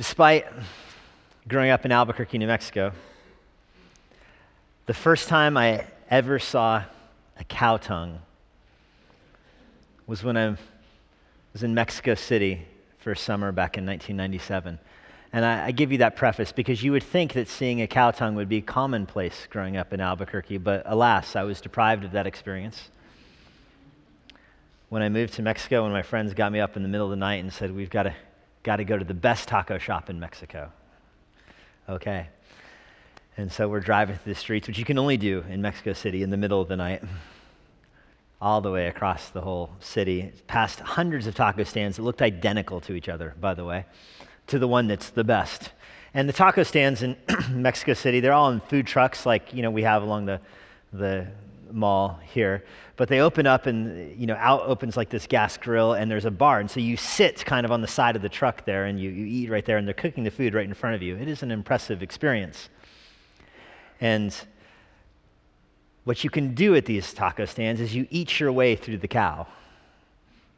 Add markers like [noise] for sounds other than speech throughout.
Despite growing up in Albuquerque, New Mexico, the first time I ever saw a cow tongue was when I was in Mexico City for summer back in 1997. And I, I, give you that preface because you would think that seeing a cow tongue would be commonplace growing up in Albuquerque, but alas, I was deprived of that experience. When I moved to Mexico, when my friends got me up in the middle of the night and said, We've got to, got to go to the best taco shop in Mexico. Okay. And so we're driving through the streets, which you can only do in Mexico City in the middle of the night, all the way across the whole city, past hundreds of taco stands that looked identical to each other, by the way to the one that's the best. And the taco stands in [clears throat] Mexico City, they're all in food trucks like, you know, we have along the, the mall here. But they open up and, you know, out opens like this gas grill and there's a bar. And so you sit kind of on the side of the truck there and you, you eat right there and they're cooking the food right in front of you. It is an impressive experience. And what you can do at these taco stands is you eat your way through the cow.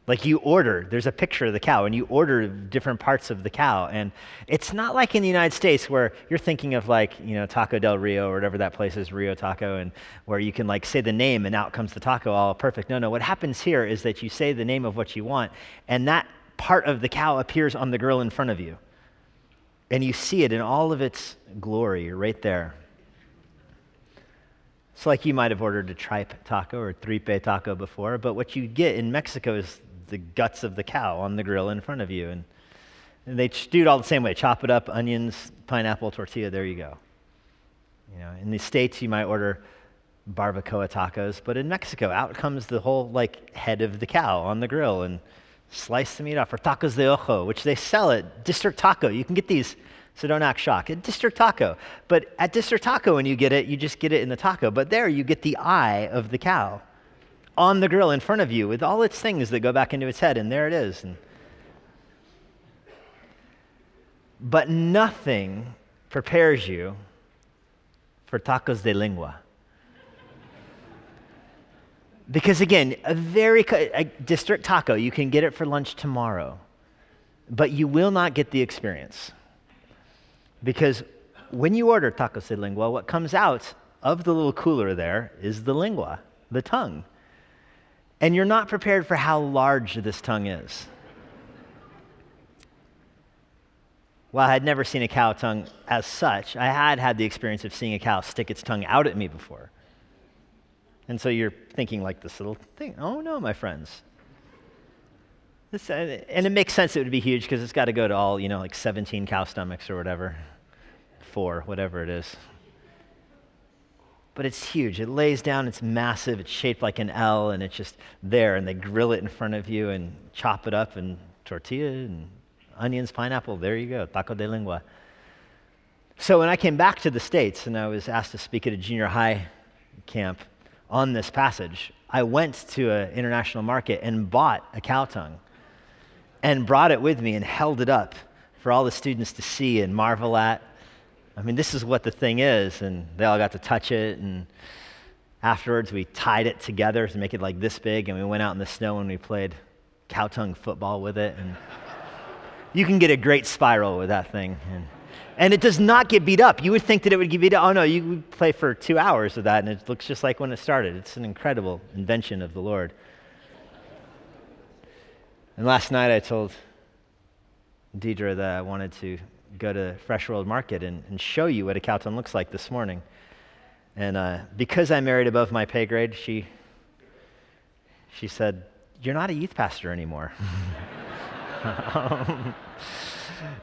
Like you order, there's a picture of the cow, and you order different parts of the cow. And it's not like in the United States where you're thinking of like, you know, Taco del Rio or whatever that place is, Rio Taco, and where you can like say the name and out comes the taco all perfect. No, no, what happens here is that you say the name of what you want, and that part of the cow appears on the grill in front of you. And you see it in all of its glory right there. It's like you might have ordered a tripe taco or tripe taco before, but what you get in Mexico is the guts of the cow on the grill in front of you. And, and they do it all the same way chop it up, onions, pineapple, tortilla, there you go. You know, in the States, you might order barbacoa tacos, but in Mexico, out comes the whole like head of the cow on the grill and slice the meat off, or tacos de ojo, which they sell at District Taco. You can get these, so don't act shocked. At District Taco. But at District Taco, when you get it, you just get it in the taco. But there, you get the eye of the cow on the grill in front of you with all its things that go back into its head, and there it is. And, but nothing prepares you for tacos de lengua. Because again, a very a district taco, you can get it for lunch tomorrow, but you will not get the experience. Because when you order tacos de lengua, what comes out of the little cooler there is the lengua, the tongue and you're not prepared for how large this tongue is. Well, I had never seen a cow tongue as such. I had had the experience of seeing a cow stick its tongue out at me before. And so you're thinking like this little thing. Oh no, my friends. This, uh, and it makes sense it would be huge because it's got to go to all, you know, like 17 cow stomachs or whatever. Four, whatever it is but it's huge. It lays down, it's massive, it's shaped like an L, and it's just there, and they grill it in front of you and chop it up, and tortilla and onions, pineapple, there you go, taco de lengua. So when I came back to the States and I was asked to speak at a junior high camp on this passage, I went to an international market and bought a cow tongue and brought it with me and held it up for all the students to see and marvel at I mean, this is what the thing is. And they all got to touch it. And afterwards, we tied it together to make it like this big. And we went out in the snow and we played cow tongue football with it. And [laughs] you can get a great spiral with that thing. And, and it does not get beat up. You would think that it would get beat up. Oh, no, you play for two hours with that, and it looks just like when it started. It's an incredible invention of the Lord. And last night I told Deidre that I wanted to go to Fresh World Market and, and show you what a cow tongue looks like this morning. And uh, because I married above my pay grade, she, she said, You're not a youth pastor anymore. [laughs]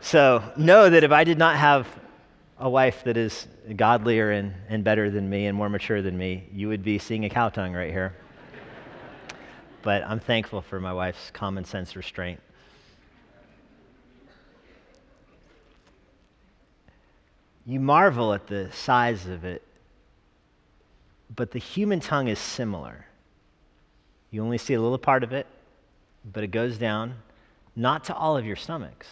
so know that if I did not have a wife that is godlier and, and better than me and more mature than me, you would be seeing a cow tongue right here. but I'm thankful for my wife's common sense restraint. You marvel at the size of it, but the human tongue is similar. You only see a little part of it, but it goes down not to all of your stomachs,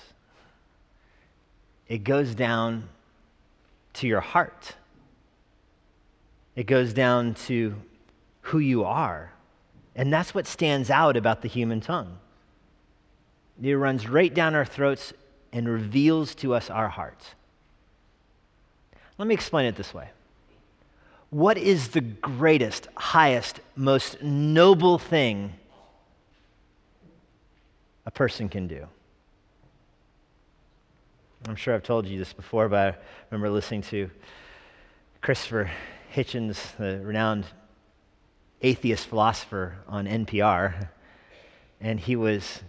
it goes down to your heart. It goes down to who you are. And that's what stands out about the human tongue. It runs right down our throats and reveals to us our hearts. Let me explain it this way. What is the greatest, highest, most noble thing a person can do? I'm sure I've told you this before, but I remember listening to Christopher Hitchens, the renowned atheist philosopher, on NPR, and he was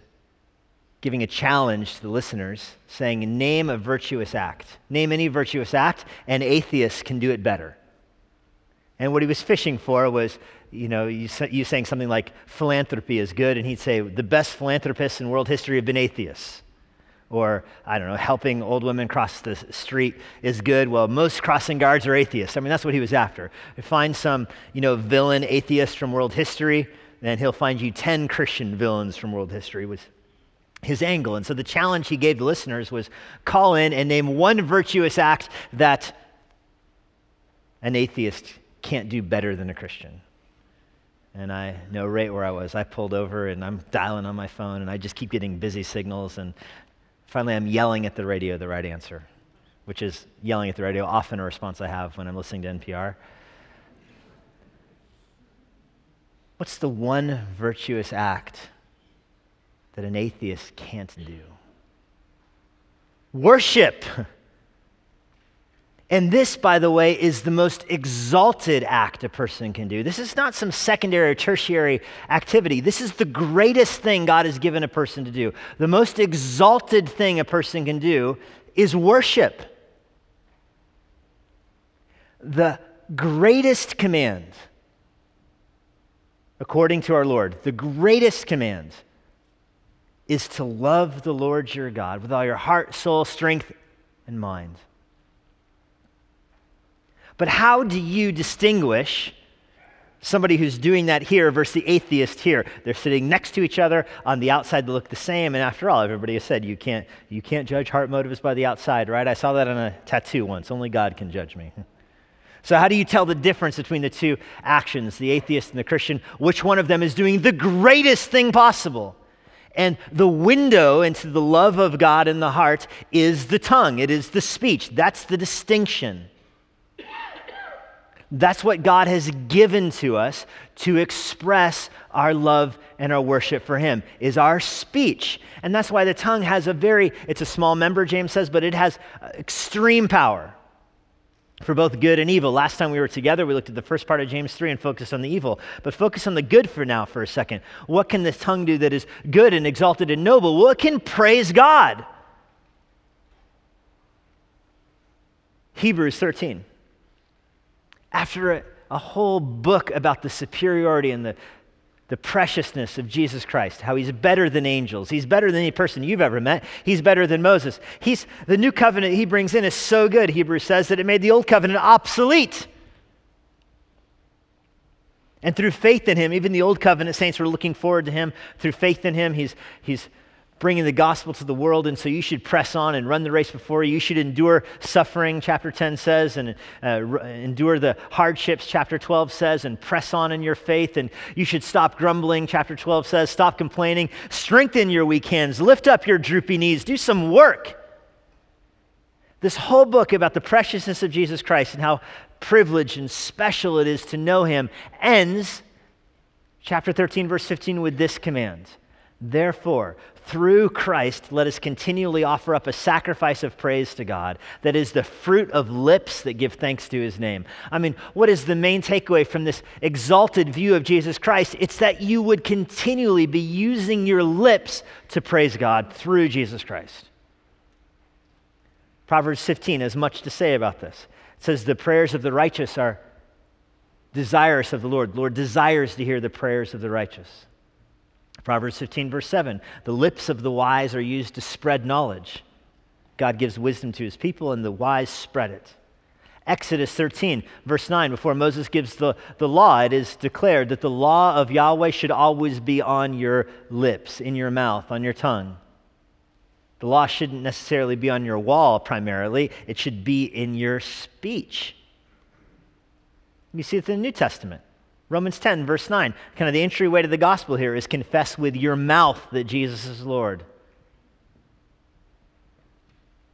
giving a challenge to the listeners, saying, Name a virtuous act. Name any virtuous act, and atheists can do it better. And what he was fishing for was, you know, you, you saying something like philanthropy is good, and he'd say, The best philanthropists in world history have been atheists. Or, I don't know, helping old women cross the street is good. Well, most crossing guards are atheists. I mean, that's what he was after. Find some, you know, villain atheist from world history, and he'll find you 10 Christian villains from world history. Was his angle. And so the challenge he gave the listeners was call in and name one virtuous act that an atheist can't do better than a Christian. And I know right where I was. I pulled over and I'm dialing on my phone and I just keep getting busy signals. And finally, I'm yelling at the radio the right answer, which is yelling at the radio, often a response I have when I'm listening to NPR. What's the one virtuous act that an atheist can't do. Worship. [laughs] And this, by the way, is the most exalted act a person can do. This is not some secondary or tertiary activity. This is the greatest thing God has given a person to do. The most exalted thing a person can do is worship. The greatest command, according to our Lord, the greatest command is to love the Lord your God with all your heart, soul, strength, and mind. But how do you distinguish somebody who's doing that here versus the atheist here? They're sitting next to each other. On the outside, they look the same. And after all, everybody has said you can't, you can't judge heart motives by the outside, right? I saw that on a tattoo once. Only God can judge me. [laughs] So, how do you tell the difference between the two actions, the atheist and the Christian? Which one of them is doing the greatest thing possible? And the window into the love of God in the heart is the tongue, it is the speech. That's the distinction. That's what God has given to us to express our love and our worship for Him, is our speech. And that's why the tongue has a very, it's a small member, James says, but it has uh, extreme power for both good and evil. Last time we were together, we looked at the first part of James 3 and focused on the evil. But focus on the good for now for a second. What can this tongue do that is good and exalted and noble? Well, it can praise God. Hebrews 13. After a, a whole book about the superiority and the the preciousness of Jesus Christ, how he's better than angels. He's better than any person you've ever met. He's better than Moses. He's, the new covenant he brings in is so good, Hebrews says, that it made the old covenant obsolete. And through faith in him, even the old covenant saints were looking forward to him. Through faith in him, he's, he's bringing the gospel to the world, and so you should press on and run the race before you. You should endure suffering, chapter 10 says, and uh, endure the hardships, chapter 12 says, and press on in your faith. And you should stop grumbling, chapter 12 says, stop complaining, strengthen your weak hands, lift up your droopy knees, do some work. This whole book about the preciousness of Jesus Christ and how privileged and special it is to know him ends, chapter 13, verse 15, with this command. Therefore, through Christ, let us continually offer up a sacrifice of praise to God that is the fruit of lips that give thanks to his name. I mean, what is the main takeaway from this exalted view of Jesus Christ? It's that you would continually be using your lips to praise God through Jesus Christ. Proverbs 15 has much to say about this. It says, The prayers of the righteous are desirous of the Lord. The Lord desires to hear the prayers of the righteous. Proverbs 15, verse 7 The lips of the wise are used to spread knowledge. God gives wisdom to his people, and the wise spread it. Exodus 13, verse 9, before Moses gives the, the law, it is declared that the law of Yahweh should always be on your lips, in your mouth, on your tongue. The law shouldn't necessarily be on your wall primarily, it should be in your speech. You see it in the New Testament. Romans 10, verse 9, kind of the entryway to the gospel here is confess with your mouth that Jesus is Lord.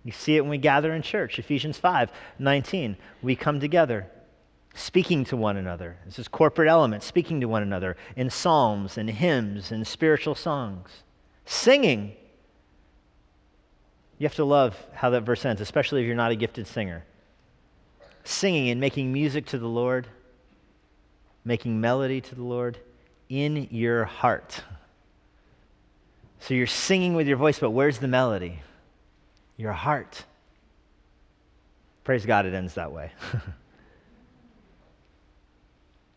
You see it when we gather in church, Ephesians 5 19. We come together, speaking to one another. This is corporate element, speaking to one another in psalms and hymns and spiritual songs. Singing. You have to love how that verse ends, especially if you're not a gifted singer. Singing and making music to the Lord, making melody to the Lord in your heart. So you're singing with your voice, but where's the melody? your heart. Praise God, it ends that way. [laughs]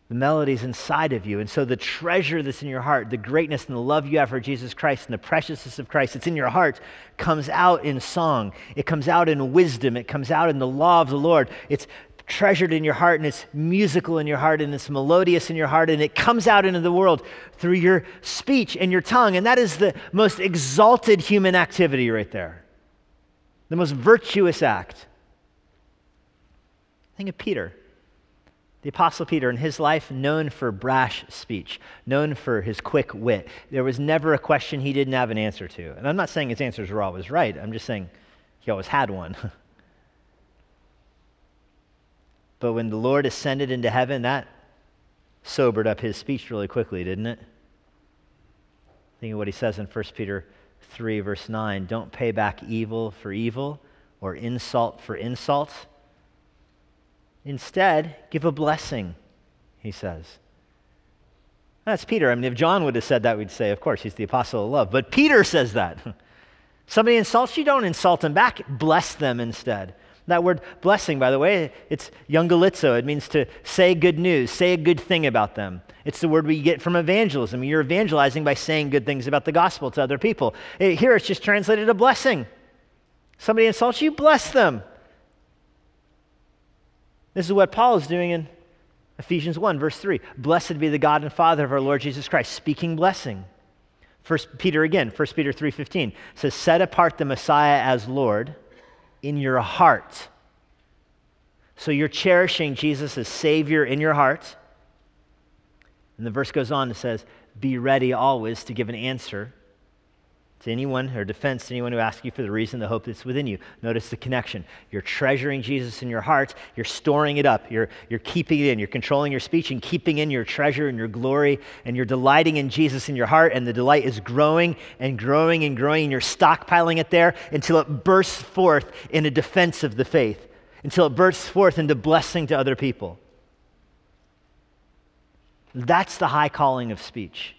the melody's inside of you. And so the treasure that's in your heart, the greatness and the love you have for Jesus Christ and the preciousness of Christ that's in your heart comes out in song. It comes out in wisdom. It comes out in the law of the Lord. It's treasured in your heart and it's musical in your heart and it's melodious in your heart and it comes out into the world through your speech and your tongue. And that is the most exalted human activity right there the most virtuous act. Think of Peter, the Apostle Peter, in his life, known for brash speech, known for his quick wit. There was never a question he didn't have an answer to. And I'm not saying his answers were always right, I'm just saying he always had one. [laughs] but when the Lord ascended into heaven, that sobered up his speech really quickly, didn't it? Think of what he says in 1 Peter 3, verse 9 don't pay back evil for evil or insult for insult. Instead, give a blessing, he says. That's Peter. I mean, if John would have said that, we'd say, of course, he's the apostle of love. But Peter says that. [laughs] Somebody insults you, don't insult them back. Bless them instead. That word blessing, by the way, it's euangelizo. It means to say good news, say a good thing about them. It's the word we get from evangelism. You're evangelizing by saying good things about the gospel to other people. Eh, here it's just translated a blessing. Somebody insults you, bless them. This is what Paul is doing in Ephesians 1, verse 3. Blessed be the God and Father of our Lord Jesus Christ, speaking blessing. First Peter again, 1 Peter 3:15 says, Set apart the Messiah as Lord in your heart. So you're cherishing Jesus as Savior in your heart. And the verse goes on and says, Be ready always to give an answer to anyone or defense to anyone who asks you for the reason, the hope that's within you. Notice the connection. You're treasuring Jesus in your heart, you're storing it up, you're, you're keeping it in, you're controlling your speech and keeping in your treasure and your glory, and you're delighting in Jesus in your heart, and the delight is growing and growing and growing, and you're stockpiling it there until it bursts forth in a defense of the faith, until it bursts forth into blessing to other people. That's the high calling of speech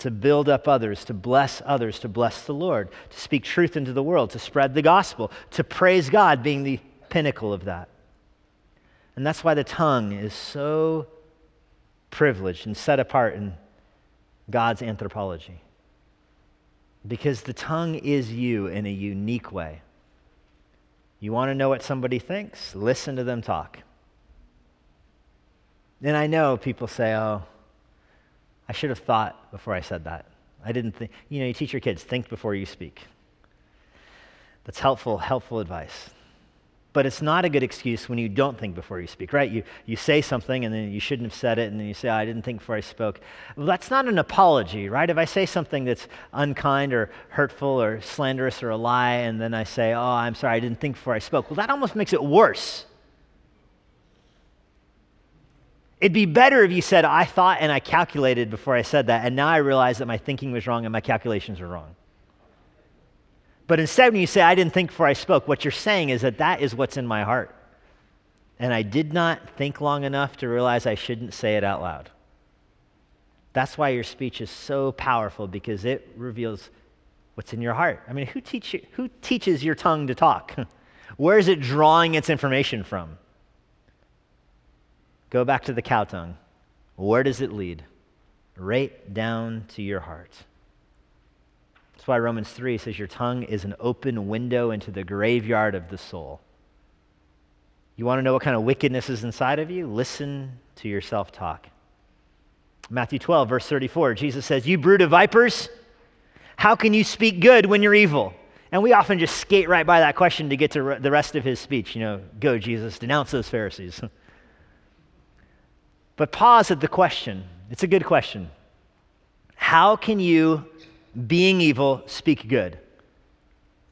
to build up others, to bless others, to bless the Lord, to speak truth into the world, to spread the gospel, to praise God being the pinnacle of that. And that's why the tongue is so privileged and set apart in God's anthropology. Because the tongue is you in a unique way. You want to know what somebody thinks? Listen to them talk. And I know people say, oh, I should have thought before I said that. I didn't think, you know, you teach your kids, think before you speak. That's helpful, helpful advice. But it's not a good excuse when you don't think before you speak, right? You, you say something and then you shouldn't have said it, and then you say, oh, I didn't think before I spoke. Well, that's not an apology, right? If I say something that's unkind or hurtful or slanderous or a lie, and then I say, Oh, I'm sorry, I didn't think before I spoke, well, that almost makes it worse. It'd be better if you said, I thought and I calculated before I said that, and now I realize that my thinking was wrong and my calculations were wrong. But instead, when you say, I didn't think before I spoke, what you're saying is that that is what's in my heart. And I did not think long enough to realize I shouldn't say it out loud. That's why your speech is so powerful because it reveals what's in your heart. I mean, who, teach who teaches your tongue to talk? [laughs] Where is it drawing its information from? Go back to the cow tongue. Where does it lead? Right down to your heart. That's why Romans 3 says your tongue is an open window into the graveyard of the soul. You want to know what kind of wickedness is inside of you? Listen to your self talk. Matthew 12, verse 34, Jesus says, You brood of vipers, how can you speak good when you're evil? And we often just skate right by that question to get to the rest of his speech. You know, go, Jesus, denounce those Pharisees. [laughs] But pause at the question. It's a good question. How can you, being evil, speak good?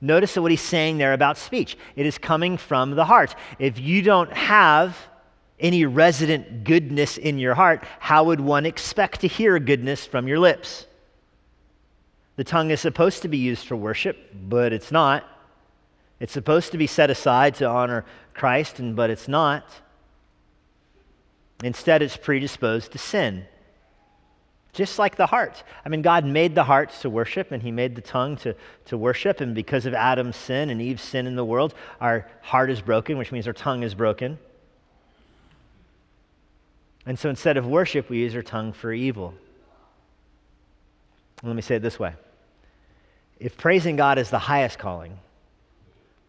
Notice what he's saying there about speech. It is coming from the heart. If you don't have any resident goodness in your heart, how would one expect to hear goodness from your lips? The tongue is supposed to be used for worship, but it's not. It's supposed to be set aside to honor Christ, but it's not. Instead, it's predisposed to sin just like the heart. I mean, God made the heart to worship, and He made the tongue to, to worship. And because of Adam's sin and Eve's sin in the world, our heart is broken, which means our tongue is broken. And so instead of worship, we use our tongue for evil. Let me say it this way if praising God is the highest calling,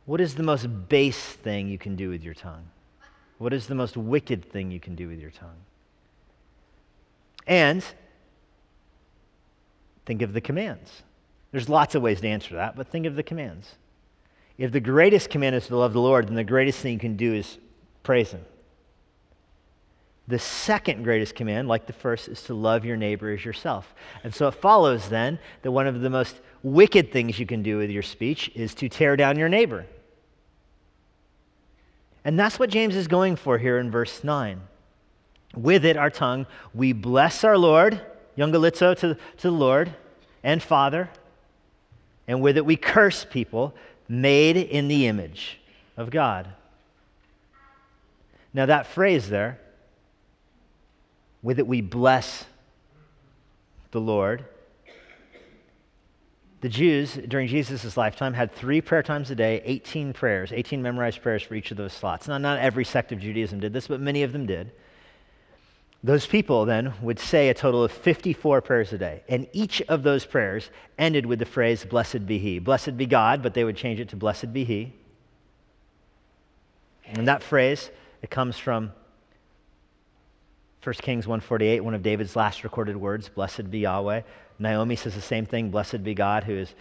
what is the most base thing you can do with your tongue? What is the most wicked thing you can do with your tongue? And Think of the commands. There's lots of ways to answer that, but think of the commands. If the greatest command is to love the Lord, then the greatest thing you can do is praise Him. The second greatest command, like the first, is to love your neighbor as yourself. And so it follows then that one of the most wicked things you can do with your speech is to tear down your neighbor. And that's what James is going for here in verse 9. With it, our tongue, we bless our Lord euangelizo to, to the Lord and Father, and with it we curse people made in the image of God. Now, that phrase there, with it we bless the Lord. The Jews during Jesus' lifetime had three prayer times a day, 18 prayers, 18 memorized prayers for each of those slots. Now, not every sect of Judaism did this, but many of them did. Those people then would say a total of 54 prayers a day. And each of those prayers ended with the phrase, Blessed be He. Blessed be God, but they would change it to Blessed be He. And that phrase, it comes from 1 Kings 148, one of David's last recorded words, Blessed be Yahweh. Naomi says the same thing, Blessed be God, who has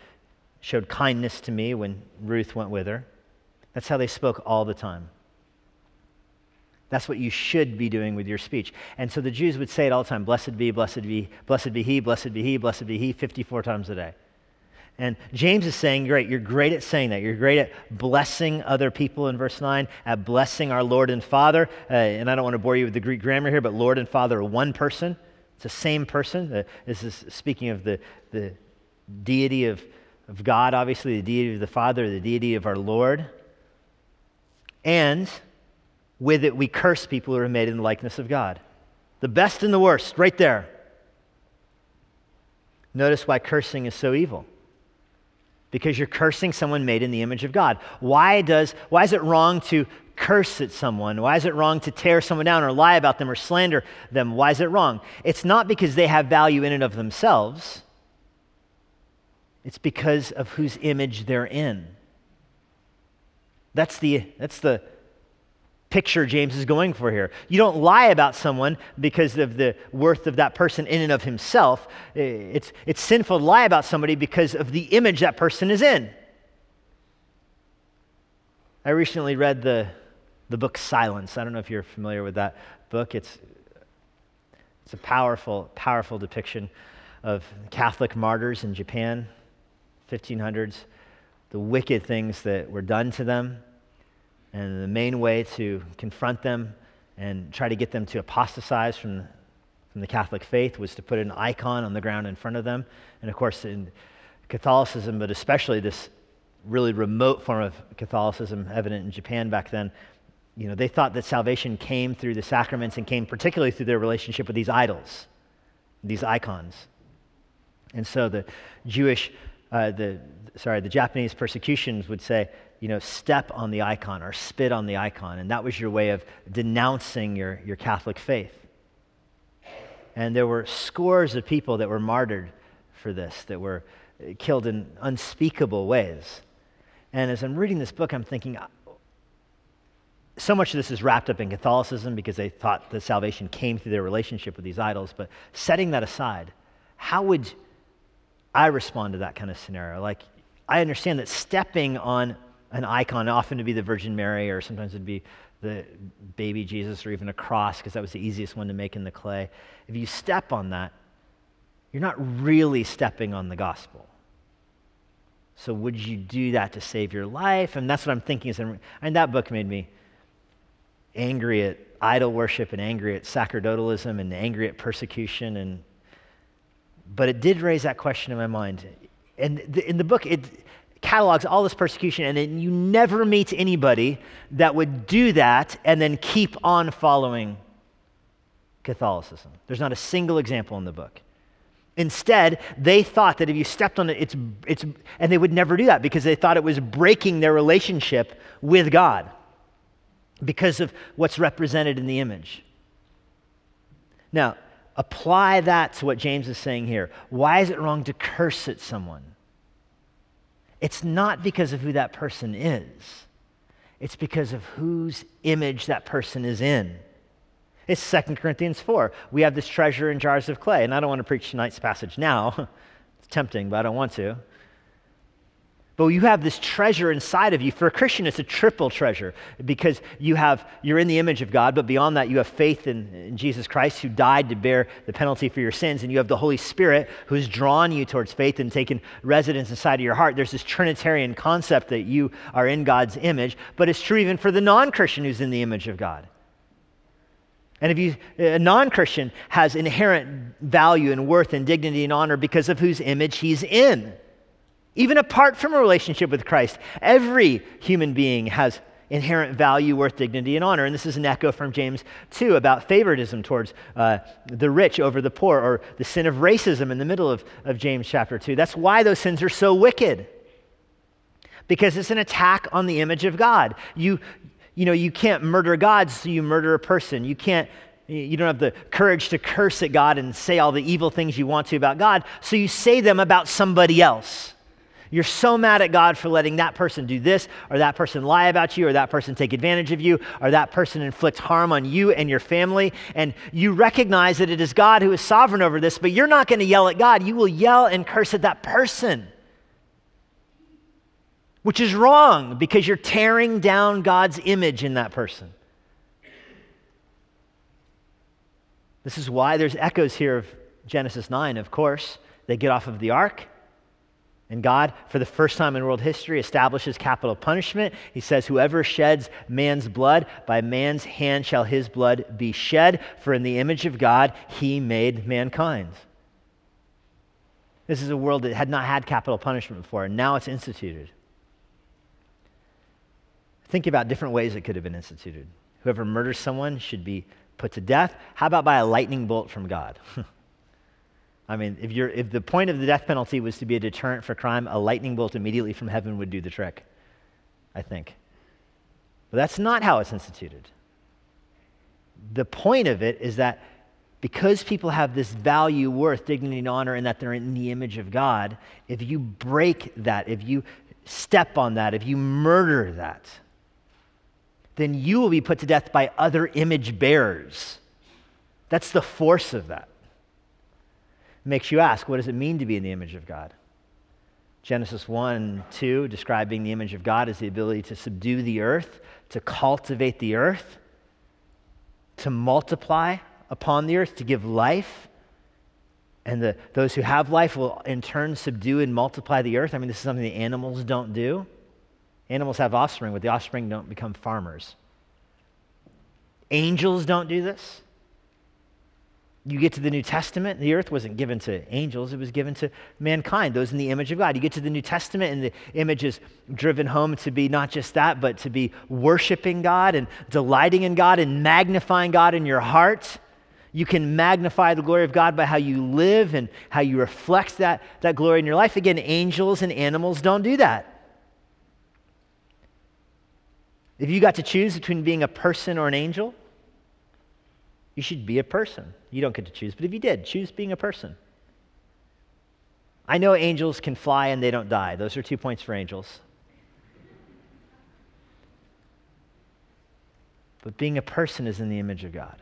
showed kindness to me when Ruth went with her. That's how they spoke all the time. That's what you should be doing with your speech. And so the Jews would say it all the time Blessed be, blessed be, blessed be he, blessed be he, blessed be he, 54 times a day. And James is saying, Great, you're great at saying that. You're great at blessing other people in verse 9, at blessing our Lord and Father. Uh, and I don't want to bore you with the Greek grammar here, but Lord and Father are one person. It's the same person. Uh, this is speaking of the, the deity of, of God, obviously, the deity of the Father, the deity of our Lord. And with it, we curse people who are made in the likeness of God. The best and the worst, right there. Notice why cursing is so evil. Because you're cursing someone made in the image of God. Why, does, why is it wrong to curse at someone? Why is it wrong to tear someone down or lie about them or slander them? Why is it wrong? It's not because they have value in and of themselves, it's because of whose image they're in. That's the, that's the picture James is going for here. You don't lie about someone because of the worth of that person in and of himself. It's, it's sinful to lie about somebody because of the image that person is in. I recently read the, the book Silence. I don't know if you're familiar with that book. It's, it's a powerful, powerful depiction of Catholic martyrs in Japan, 1500s, the wicked things that were done to them and the main way to confront them and try to get them to apostatize from, from the Catholic faith was to put an icon on the ground in front of them. And of course, in Catholicism, but especially this really remote form of Catholicism evident in Japan back then, you know, they thought that salvation came through the sacraments and came particularly through their relationship with these idols, these icons. And so the Jewish, uh, the sorry, the Japanese persecutions would say, you know, step on the icon or spit on the icon. And that was your way of denouncing your, your Catholic faith. And there were scores of people that were martyred for this, that were killed in unspeakable ways. And as I'm reading this book, I'm thinking, so much of this is wrapped up in Catholicism because they thought that salvation came through their relationship with these idols. But setting that aside, how would I respond to that kind of scenario? Like, I understand that stepping on an icon, often to be the Virgin Mary, or sometimes it'd be the baby Jesus, or even a cross, because that was the easiest one to make in the clay. If you step on that, you're not really stepping on the gospel. So would you do that to save your life? And that's what I'm thinking. Is, and that book made me angry at idol worship and angry at sacerdotalism and angry at persecution. And, but it did raise that question in my mind. And in the book, it catalogs all this persecution, and it, you never meet anybody that would do that and then keep on following Catholicism. There's not a single example in the book. Instead, they thought that if you stepped on it, it's, it's, and they would never do that because they thought it was breaking their relationship with God because of what's represented in the image. Now, apply that to what James is saying here. Why is it wrong to curse at someone? It's not because of who that person is, it's because of whose image that person is in. It's 2 Corinthians 4. We have this treasure in jars of clay. And I don't want to preach tonight's passage now. [laughs] it's tempting, but I don't want to. But you have this treasure inside of you. For a Christian, it's a triple treasure because you have, you're in the image of God, but beyond that, you have faith in, in, Jesus Christ who died to bear the penalty for your sins, and you have the Holy Spirit who's drawn you towards faith and taken residence inside of your heart. There's this Trinitarian concept that you are in God's image, but it's true even for the non Christian who's in the image of God. And if you, a non Christian has inherent value and worth and dignity and honor because of whose image he's in. Even apart from a relationship with Christ, every human being has inherent value, worth, dignity, and honor. And this is an echo from James 2 about favoritism towards uh, the rich over the poor, or the sin of racism in the middle of, of James chapter 2. That's why those sins are so wicked. Because it's an attack on the image of God. You, you know, you can't murder God, so you murder a person. You can't, you don't have the courage to curse at God and say all the evil things you want to about God, so you say them about somebody else. You're so mad at God for letting that person do this, or that person lie about you, or that person take advantage of you, or that person inflict harm on you and your family. And you recognize that it is God who is sovereign over this, but you're not going to yell at God. You will yell and curse at that person which is wrong because you're tearing down God's image in that person. This is why there's echoes here of Genesis 9, of course. They get off of the ark, and God, for the first time in world history, establishes capital punishment. He says, Whoever sheds man's blood, by man's hand shall his blood be shed, for in the image of God he made mankind. This is a world that had not had capital punishment before, and now it's instituted. Think about different ways it could have been instituted. Whoever murders someone should be put to death. How about by a lightning bolt from God? [laughs] I mean, if, you're, if the point of the death penalty was to be a deterrent for crime, a lightning bolt immediately from heaven would do the trick, I think. But that's not how it's instituted. The point of it is that because people have this value, worth, dignity, and honor, and that they're in the image of God, if you break that, if you step on that, if you murder that, then you will be put to death by other image bearers. That's the force of that. Makes you ask, what does it mean to be in the image of God? Genesis 1 2, describing the image of God as the ability to subdue the earth, to cultivate the earth, to multiply upon the earth, to give life. And the, those who have life will in turn subdue and multiply the earth. I mean, this is something the animals don't do. Animals have offspring, but the offspring don't become farmers. Angels don't do this. You get to the New Testament, the earth wasn't given to angels, it was given to mankind, those in the image of God. You get to the New Testament, and the image is driven home to be not just that, but to be worshiping God and delighting in God and magnifying God in your heart. You can magnify the glory of God by how you live and how you reflect that, that glory in your life. Again, angels and animals don't do that. If you got to choose between being a person or an angel, you should be a person. You don't get to choose, but if you did, choose being a person. I know angels can fly and they don't die. Those are two points for angels. But being a person is in the image of God.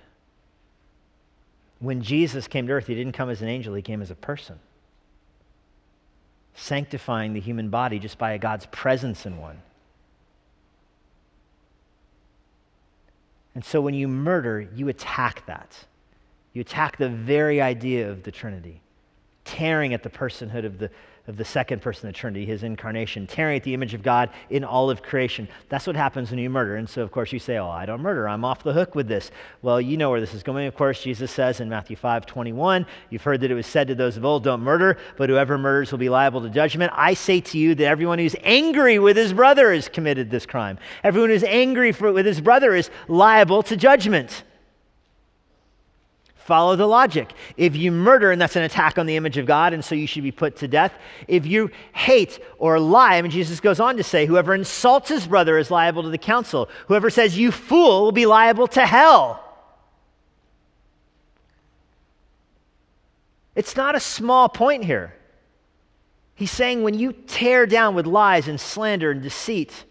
When Jesus came to earth, he didn't come as an angel, he came as a person, sanctifying the human body just by God's presence in one. And so when you murder, you attack that. You attack the very idea of the Trinity. Tearing at the personhood of the, of the second person of the Trinity, his incarnation, tearing at the image of God in all of creation. That's what happens when you murder. And so, of course, you say, Oh, I don't murder. I'm off the hook with this. Well, you know where this is going. Of course, Jesus says in Matthew 5 21, you've heard that it was said to those of old, Don't murder, but whoever murders will be liable to judgment. I say to you that everyone who's angry with his brother has committed this crime. Everyone who's angry for, with his brother is liable to judgment. Follow the logic. If you murder, and that's an attack on the image of God, and so you should be put to death. If you hate or lie, I mean, Jesus goes on to say, whoever insults his brother is liable to the council. Whoever says, you fool, will be liable to hell. It's not a small point here. He's saying when you tear down with lies and slander and deceit,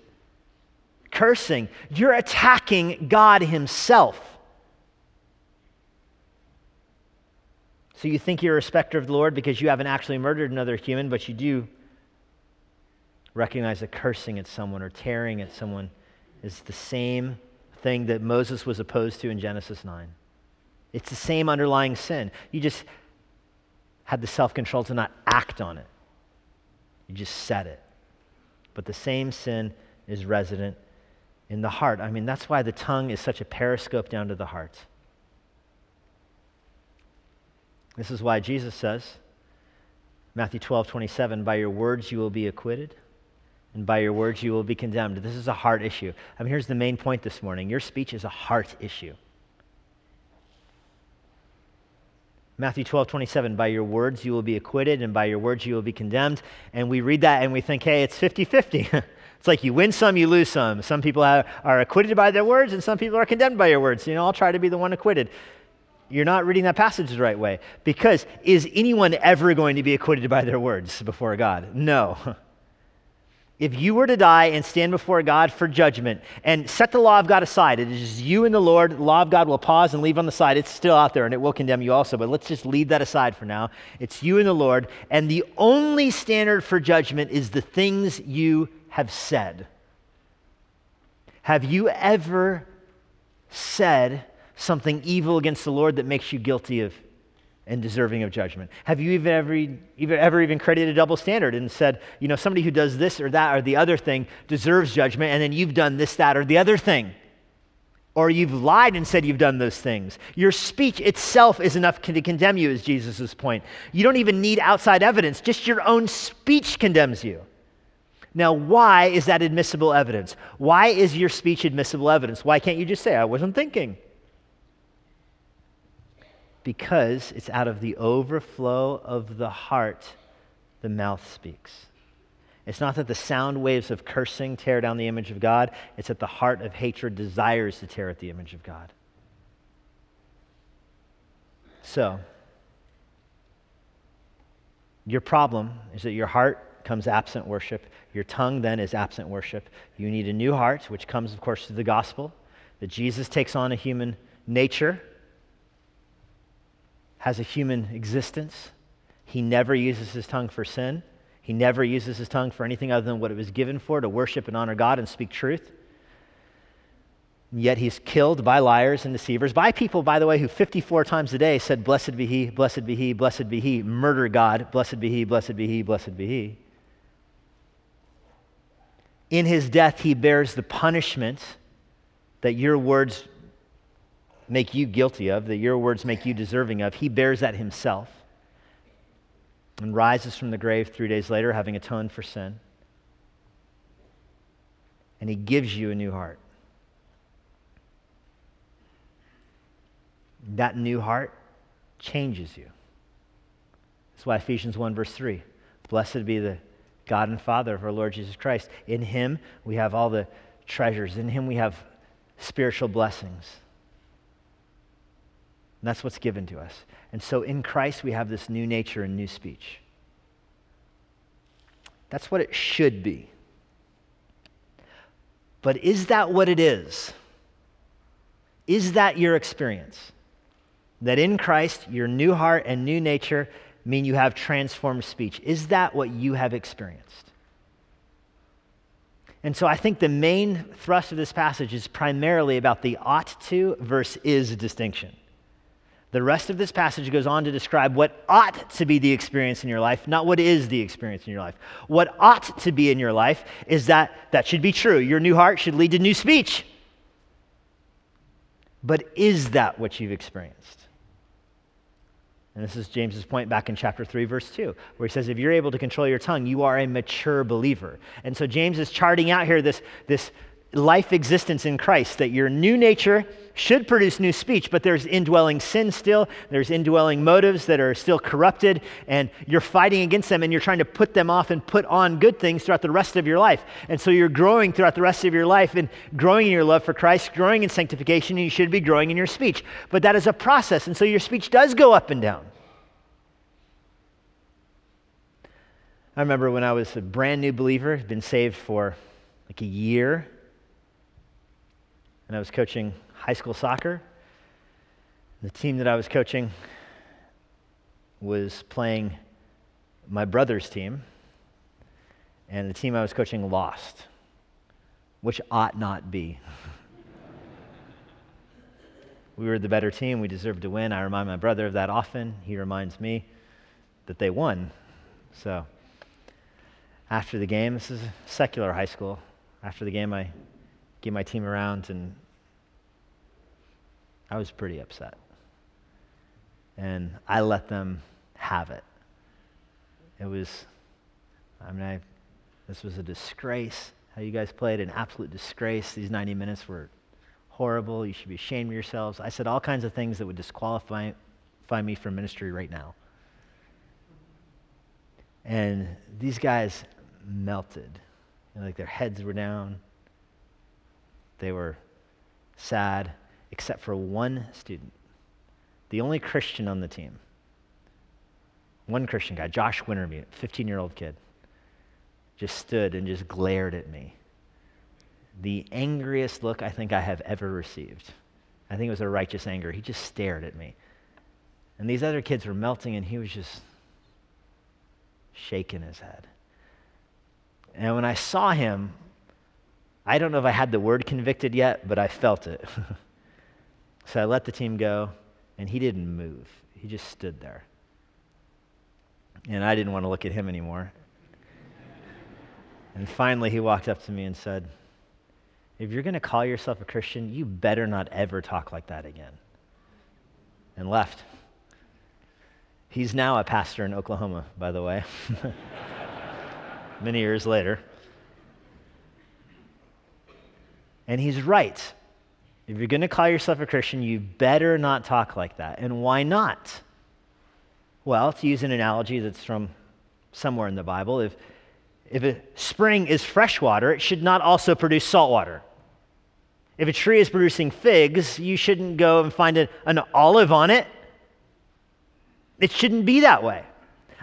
cursing, you're attacking God Himself. So you think you're a respecter of the Lord because you haven't actually murdered another human, but you do recognize that cursing at someone or tearing at someone is the same thing that Moses was opposed to in Genesis 9. It's the same underlying sin. You just had the self control to not act on it, you just said it. But the same sin is resident in the heart. I mean, that's why the tongue is such a periscope down to the heart. This is why Jesus says, Matthew 12, 27, by your words you will be acquitted, and by your words you will be condemned. This is a heart issue. I mean, here's the main point this morning your speech is a heart issue. Matthew 12, 27, by your words you will be acquitted, and by your words you will be condemned. And we read that and we think, hey, it's 50 50. [laughs] it's like you win some, you lose some. Some people are, are acquitted by their words, and some people are condemned by your words. You know, I'll try to be the one acquitted you're not reading that passage the right way. Because is anyone ever going to be acquitted by their words before God? No. [laughs] If you were to die and stand before God for judgment and set the law of God aside, it is you and the Lord, the law of God will pause and leave on the side. It's still out there and it will condemn you also, but let's just leave that aside for now. It's you and the Lord, and the only standard for judgment is the things you have said. Have you ever said, something evil against the Lord that makes you guilty of and deserving of judgment? Have you even ever, even, ever even credited a double standard and said, you know, somebody who does this or that or the other thing deserves judgment, and then you've done this, that, or the other thing? Or you've lied and said you've done those things. Your speech itself is enough to condemn you, is Jesus' point. You don't even need outside evidence, just your own speech condemns you. Now, why is that admissible evidence? Why is your speech admissible evidence? Why can't you just say, I wasn't thinking? Because it's out of the overflow of the heart the mouth speaks. It's not that the sound waves of cursing tear down the image of God, it's that the heart of hatred desires to tear at the image of God. So, your problem is that your heart comes absent worship. Your tongue then is absent worship. You need a new heart, which comes, of course, through the gospel, that Jesus takes on a human nature has a human existence. He never uses his tongue for sin. He never uses his tongue for anything other than what it was given for to worship and honor God and speak truth. yet he's killed by liars and deceivers, by people, by the way, who 54 times a day said, Blessed be he, blessed be he, blessed be he, murder God, blessed be he, blessed be he, blessed be he. In his death, he bears the punishment that your words make you guilty of, that your words make you deserving of. He bears that himself and rises from the grave three days later, having atoned for sin. And he gives you a new heart. That new heart changes you. That's why Ephesians 1, verse 3 Blessed be the God and Father of our Lord Jesus Christ. In him we have all the treasures, in him we have spiritual blessings. And that's what's given to us. And so in Christ, we have this new nature and new speech. That's what it should be. But is that what it is? Is that your experience? That in Christ, your new heart and new nature mean you have transformed speech. Is that what you have experienced? And so I think the main thrust of this passage is primarily about the ought to versus is distinction. The rest of this passage goes on to describe what ought to be the experience in your life, not what is the experience in your life. What ought to be in your life is that that should be true. Your new heart should lead to new speech. But is that what you've experienced? And this is James's point back in chapter 3, verse 2, where he says, If you're able to control your tongue, you are a mature believer. And so James is charting out here this, this life existence in Christ, that your new nature should produce new speech, but there's indwelling sin still. There's indwelling motives that are still corrupted, and you're fighting against them and you're trying to put them off and put on good things throughout the rest of your life. And so you're growing throughout the rest of your life and growing in your love for Christ, growing in sanctification, and you should be growing in your speech. But that is a process, and so your speech does go up and down. I remember when I was a brand new believer, been saved for like a year, and I was coaching high school soccer. The team that I was coaching was playing my brother's team, and the team I was coaching lost, which ought not be. [laughs] we were the better team. We deserved to win. I remind my brother of that often. He reminds me that they won. So, after the game, this is a secular high school. After the game, I get my team around, and I was pretty upset. And I let them have it. It was, I mean, I, this was a disgrace. How you guys played, an absolute disgrace. These 90 minutes were horrible. You should be ashamed of yourselves. I said all kinds of things that would disqualify me from ministry right now. And these guys melted. You know, like their heads were down. They were sad, except for one student, the only Christian on the team. One Christian guy, Josh Wintermute, 15 year old kid, just stood and just glared at me. The angriest look I think I have ever received. I think it was a righteous anger. He just stared at me. And these other kids were melting, and he was just shaking his head. And when I saw him, I don't know if I had the word convicted yet, but I felt it. [laughs] so I let the team go, and he didn't move. He just stood there. And I didn't want to look at him anymore. And finally, he walked up to me and said, If you're going to call yourself a Christian, you better not ever talk like that again. And left. He's now a pastor in Oklahoma, by the way. [laughs] many years later. And he's right. If you're going to call yourself a Christian, you better not talk like that. And why not? Well, to use an analogy that's from somewhere in the Bible, if, if a spring is fresh water, it should not also produce salt water. If a tree is producing figs, you shouldn't go and find a, an olive on it. It shouldn't be that way.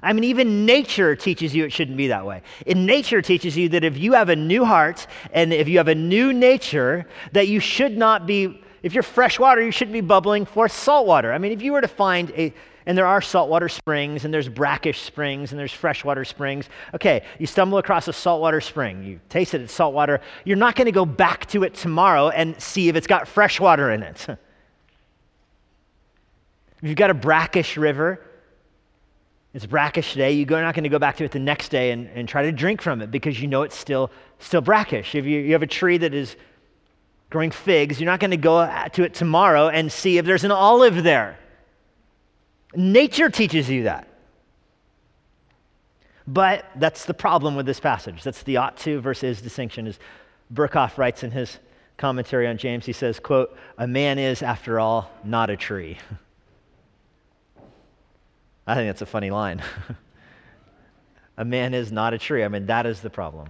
I mean, even nature teaches you it shouldn't be that way. In nature teaches you that if you have a new heart and if you have a new nature, that you should not be, if you're fresh water, you shouldn't be bubbling for salt water. I mean, if you were to find a, and there are saltwater springs and there's brackish springs and there's freshwater springs. Okay, you stumble across a saltwater spring, you taste it, it's saltwater. You're not going to go back to it tomorrow and see if it's got fresh water in it. [laughs] if you've got a brackish river, it's brackish today. You're not going to go back to it the next day and, and try to drink from it because you know it's still, still brackish. If you, you have a tree that is growing figs, you're not going to go uh, to it tomorrow and see if there's an olive there. Nature teaches you that. But that's the problem with this passage. That's the ought to versus distinction. As Berkhof writes in his commentary on James, he says, quote, a man is, after all, not a tree. [laughs] I think that's a funny line. [laughs] a man is not a tree. I mean, that is the problem.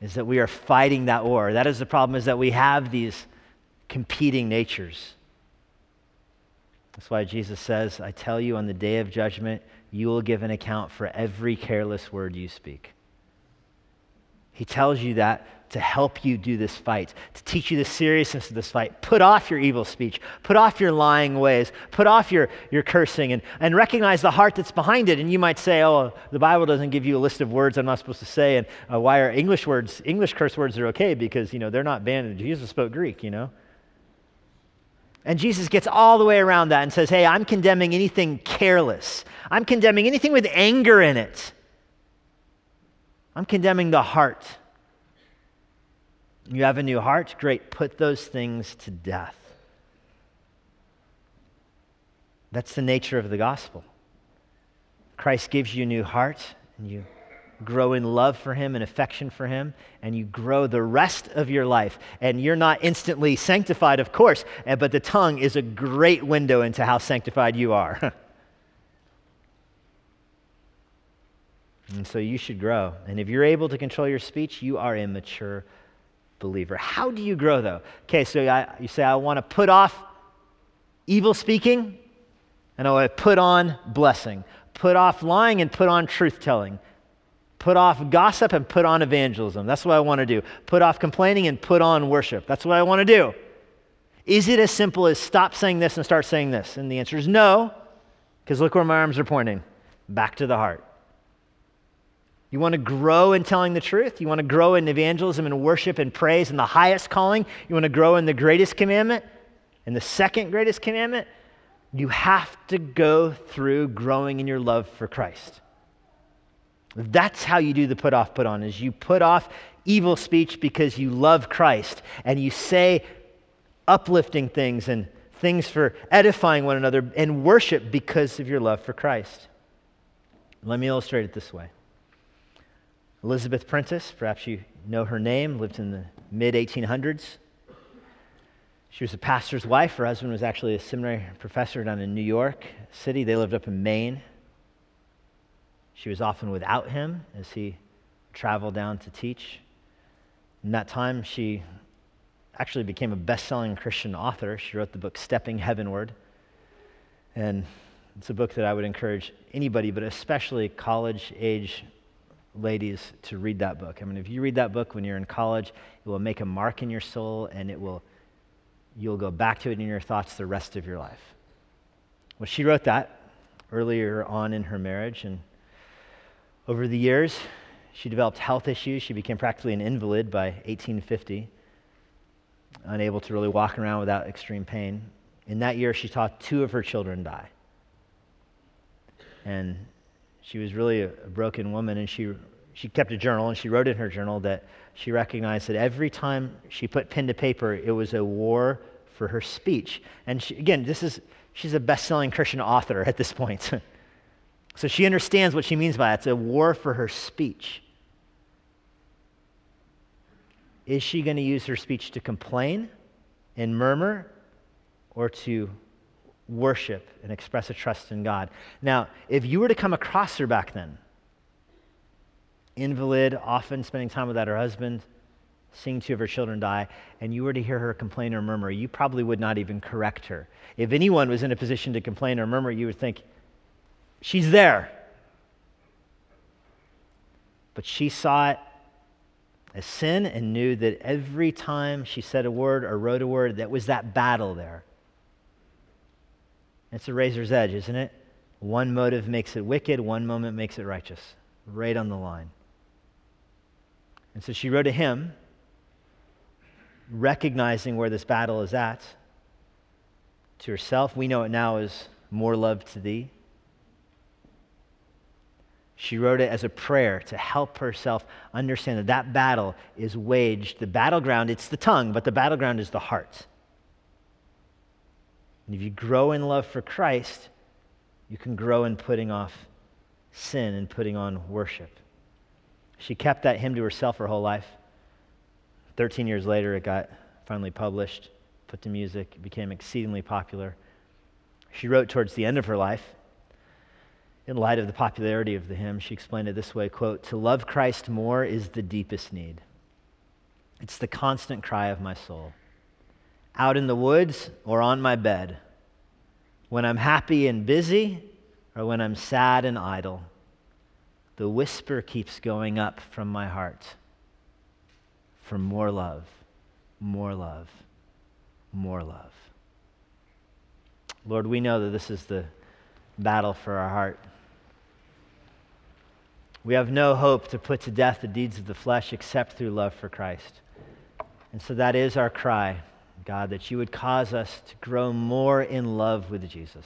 Is that we are fighting that war. That is the problem, is that we have these competing natures. That's why Jesus says, I tell you, on the day of judgment, you will give an account for every careless word you speak. He tells you that to help you do this fight, to teach you the seriousness of this fight. Put off your evil speech, put off your lying ways, put off your, your cursing, and, and recognize the heart that's behind it. And you might say, oh, the Bible doesn't give you a list of words I'm not supposed to say, and uh, why are English words, English curse words are okay? Because, you know, they're not banned. Jesus spoke Greek, you know? And Jesus gets all the way around that and says, Hey, I'm condemning anything careless. I'm condemning anything with anger in it. I'm condemning the heart. You have a new heart? Great. Put those things to death. That's the nature of the gospel. Christ gives you a new heart, and you grow in love for Him and affection for Him, and you grow the rest of your life. And you're not instantly sanctified, of course, eh, but the tongue is a great window into how sanctified you are. [laughs] and so you should grow. And if you're able to control your speech, you are a mature believer. How do you grow, though? Okay, so I, you say, I want to put off evil speaking, and I want to put on blessing. Put off lying and put on truth telling Put off gossip and put on evangelism. That's what I want to do. Put off complaining and put on worship. That's what I want to do. Is it as simple as stop saying this and start saying this? And the answer is no, because look where my arms are pointing back to the heart. You want to grow in telling the truth? You want to grow in evangelism and worship and praise and the highest calling? You want to grow in the greatest commandment and the second greatest commandment? You have to go through growing in your love for Christ. That's how you do the put off, put on, is you put off evil speech because you love Christ and you say uplifting things and things for edifying one another and worship because of your love for Christ. Let me illustrate it this way. Elizabeth Prentiss, perhaps you know her name, lived in the mid 1800s. She was a pastor's wife. Her husband was actually a seminary professor down in New York City. They lived up in Maine. She was often without him as he traveled down to teach. In that time, she actually became a best selling Christian author. She wrote the book Stepping Heavenward. And it's a book that I would encourage anybody, but especially college age ladies, to read that book. I mean, if you read that book when you're in college, it will make a mark in your soul and it will, you'll go back to it in your thoughts the rest of your life. Well, she wrote that earlier on in her marriage, and over the years, she developed health issues. She became practically an invalid by 1850, unable to really walk around without extreme pain. In that year, she saw two of her children die. And she was really a, broken woman, and she, she kept a journal, and she wrote in her journal that she recognized that every time she put pen to paper, it was a war for her speech. And she, again, this is, she's a best selling Christian author at this point. [laughs] So she understands what she means by it. It's a war for her speech. Is she going to use her speech to complain and murmur or to worship and express a trust in God? Now, if you were to come across her back then, invalid, often spending time without her husband, seeing two of her children die, and you were to hear her complain or murmur, you probably would not even correct her. If anyone was in a position to complain or murmur, you would think, She's there. But she saw it as sin and knew that every time she said a word or wrote a word, that was that battle there. It's a razor's edge, isn't it? One motive makes it wicked, one moment makes it righteous. Right on the line. And so she wrote a hymn, recognizing where this battle is at to herself. We know it now as More Love to Thee. She wrote it as a prayer to help herself understand that that battle is waged. The battleground, it's the tongue, but the battleground is the heart. And if you grow in love for Christ, you can grow in putting off sin and putting on worship. She kept that hymn to herself her whole life. 13 years later, it got finally published, put to music, became exceedingly popular. She wrote towards the end of her life in light of the popularity of the hymn, she explained it this way quote, To love Christ more is the deepest need. It's the constant cry of my soul. Out in the woods or on my bed, when I'm happy and busy or when I'm sad and idle, the whisper keeps going up from my heart for more love, more love, more love. Lord, we know that this is the battle for our heart. We have no hope to put to death the deeds of the flesh except through love for Christ. And so that is our cry God, that you would cause us to grow more in love with Jesus.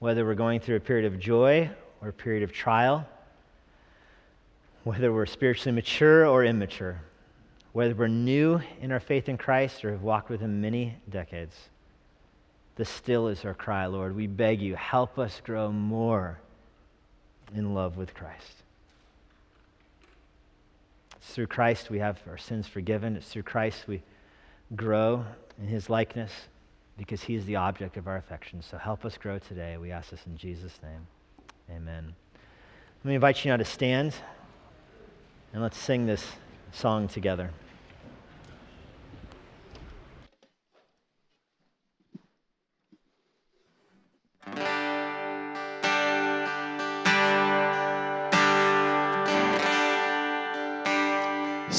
Whether we're going through a period of joy or a period of trial, whether we're spiritually mature or immature, whether we're new in our faith in Christ or have walked with Him many decades. This still is our cry, Lord. We beg you, help us grow more in love with Christ. It's through Christ we have our sins forgiven. It's through Christ we grow in His likeness because He is the object of our affection. So help us grow today. We ask this in Jesus' name. Amen. Let me invite you now to stand. And let's sing this song together.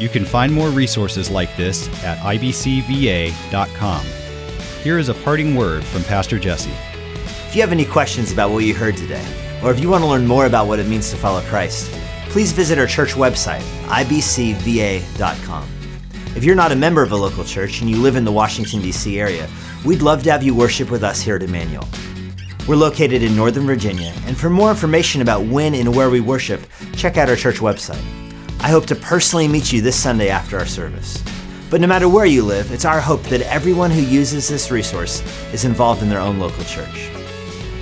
You can find more resources like this at ibcva.com. Here is a parting word from Pastor Jesse. If you have any questions about what you heard today, or if you want to learn more about what it means to follow Christ, please visit our church website, ibcva.com. If you're not a member of a local church and you live in the Washington, D.C. area, we'd love to have you worship with us here at Immanuel. We're located in Northern Virginia, and for more information about when and where we worship, check out our church website. I hope to personally meet you this Sunday after our service. But no matter where you live, it's our hope that everyone who uses this resource is involved in their own local church.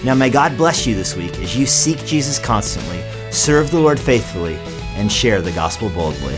Now, may God bless you this week as you seek Jesus constantly, serve the Lord faithfully, and share the gospel boldly.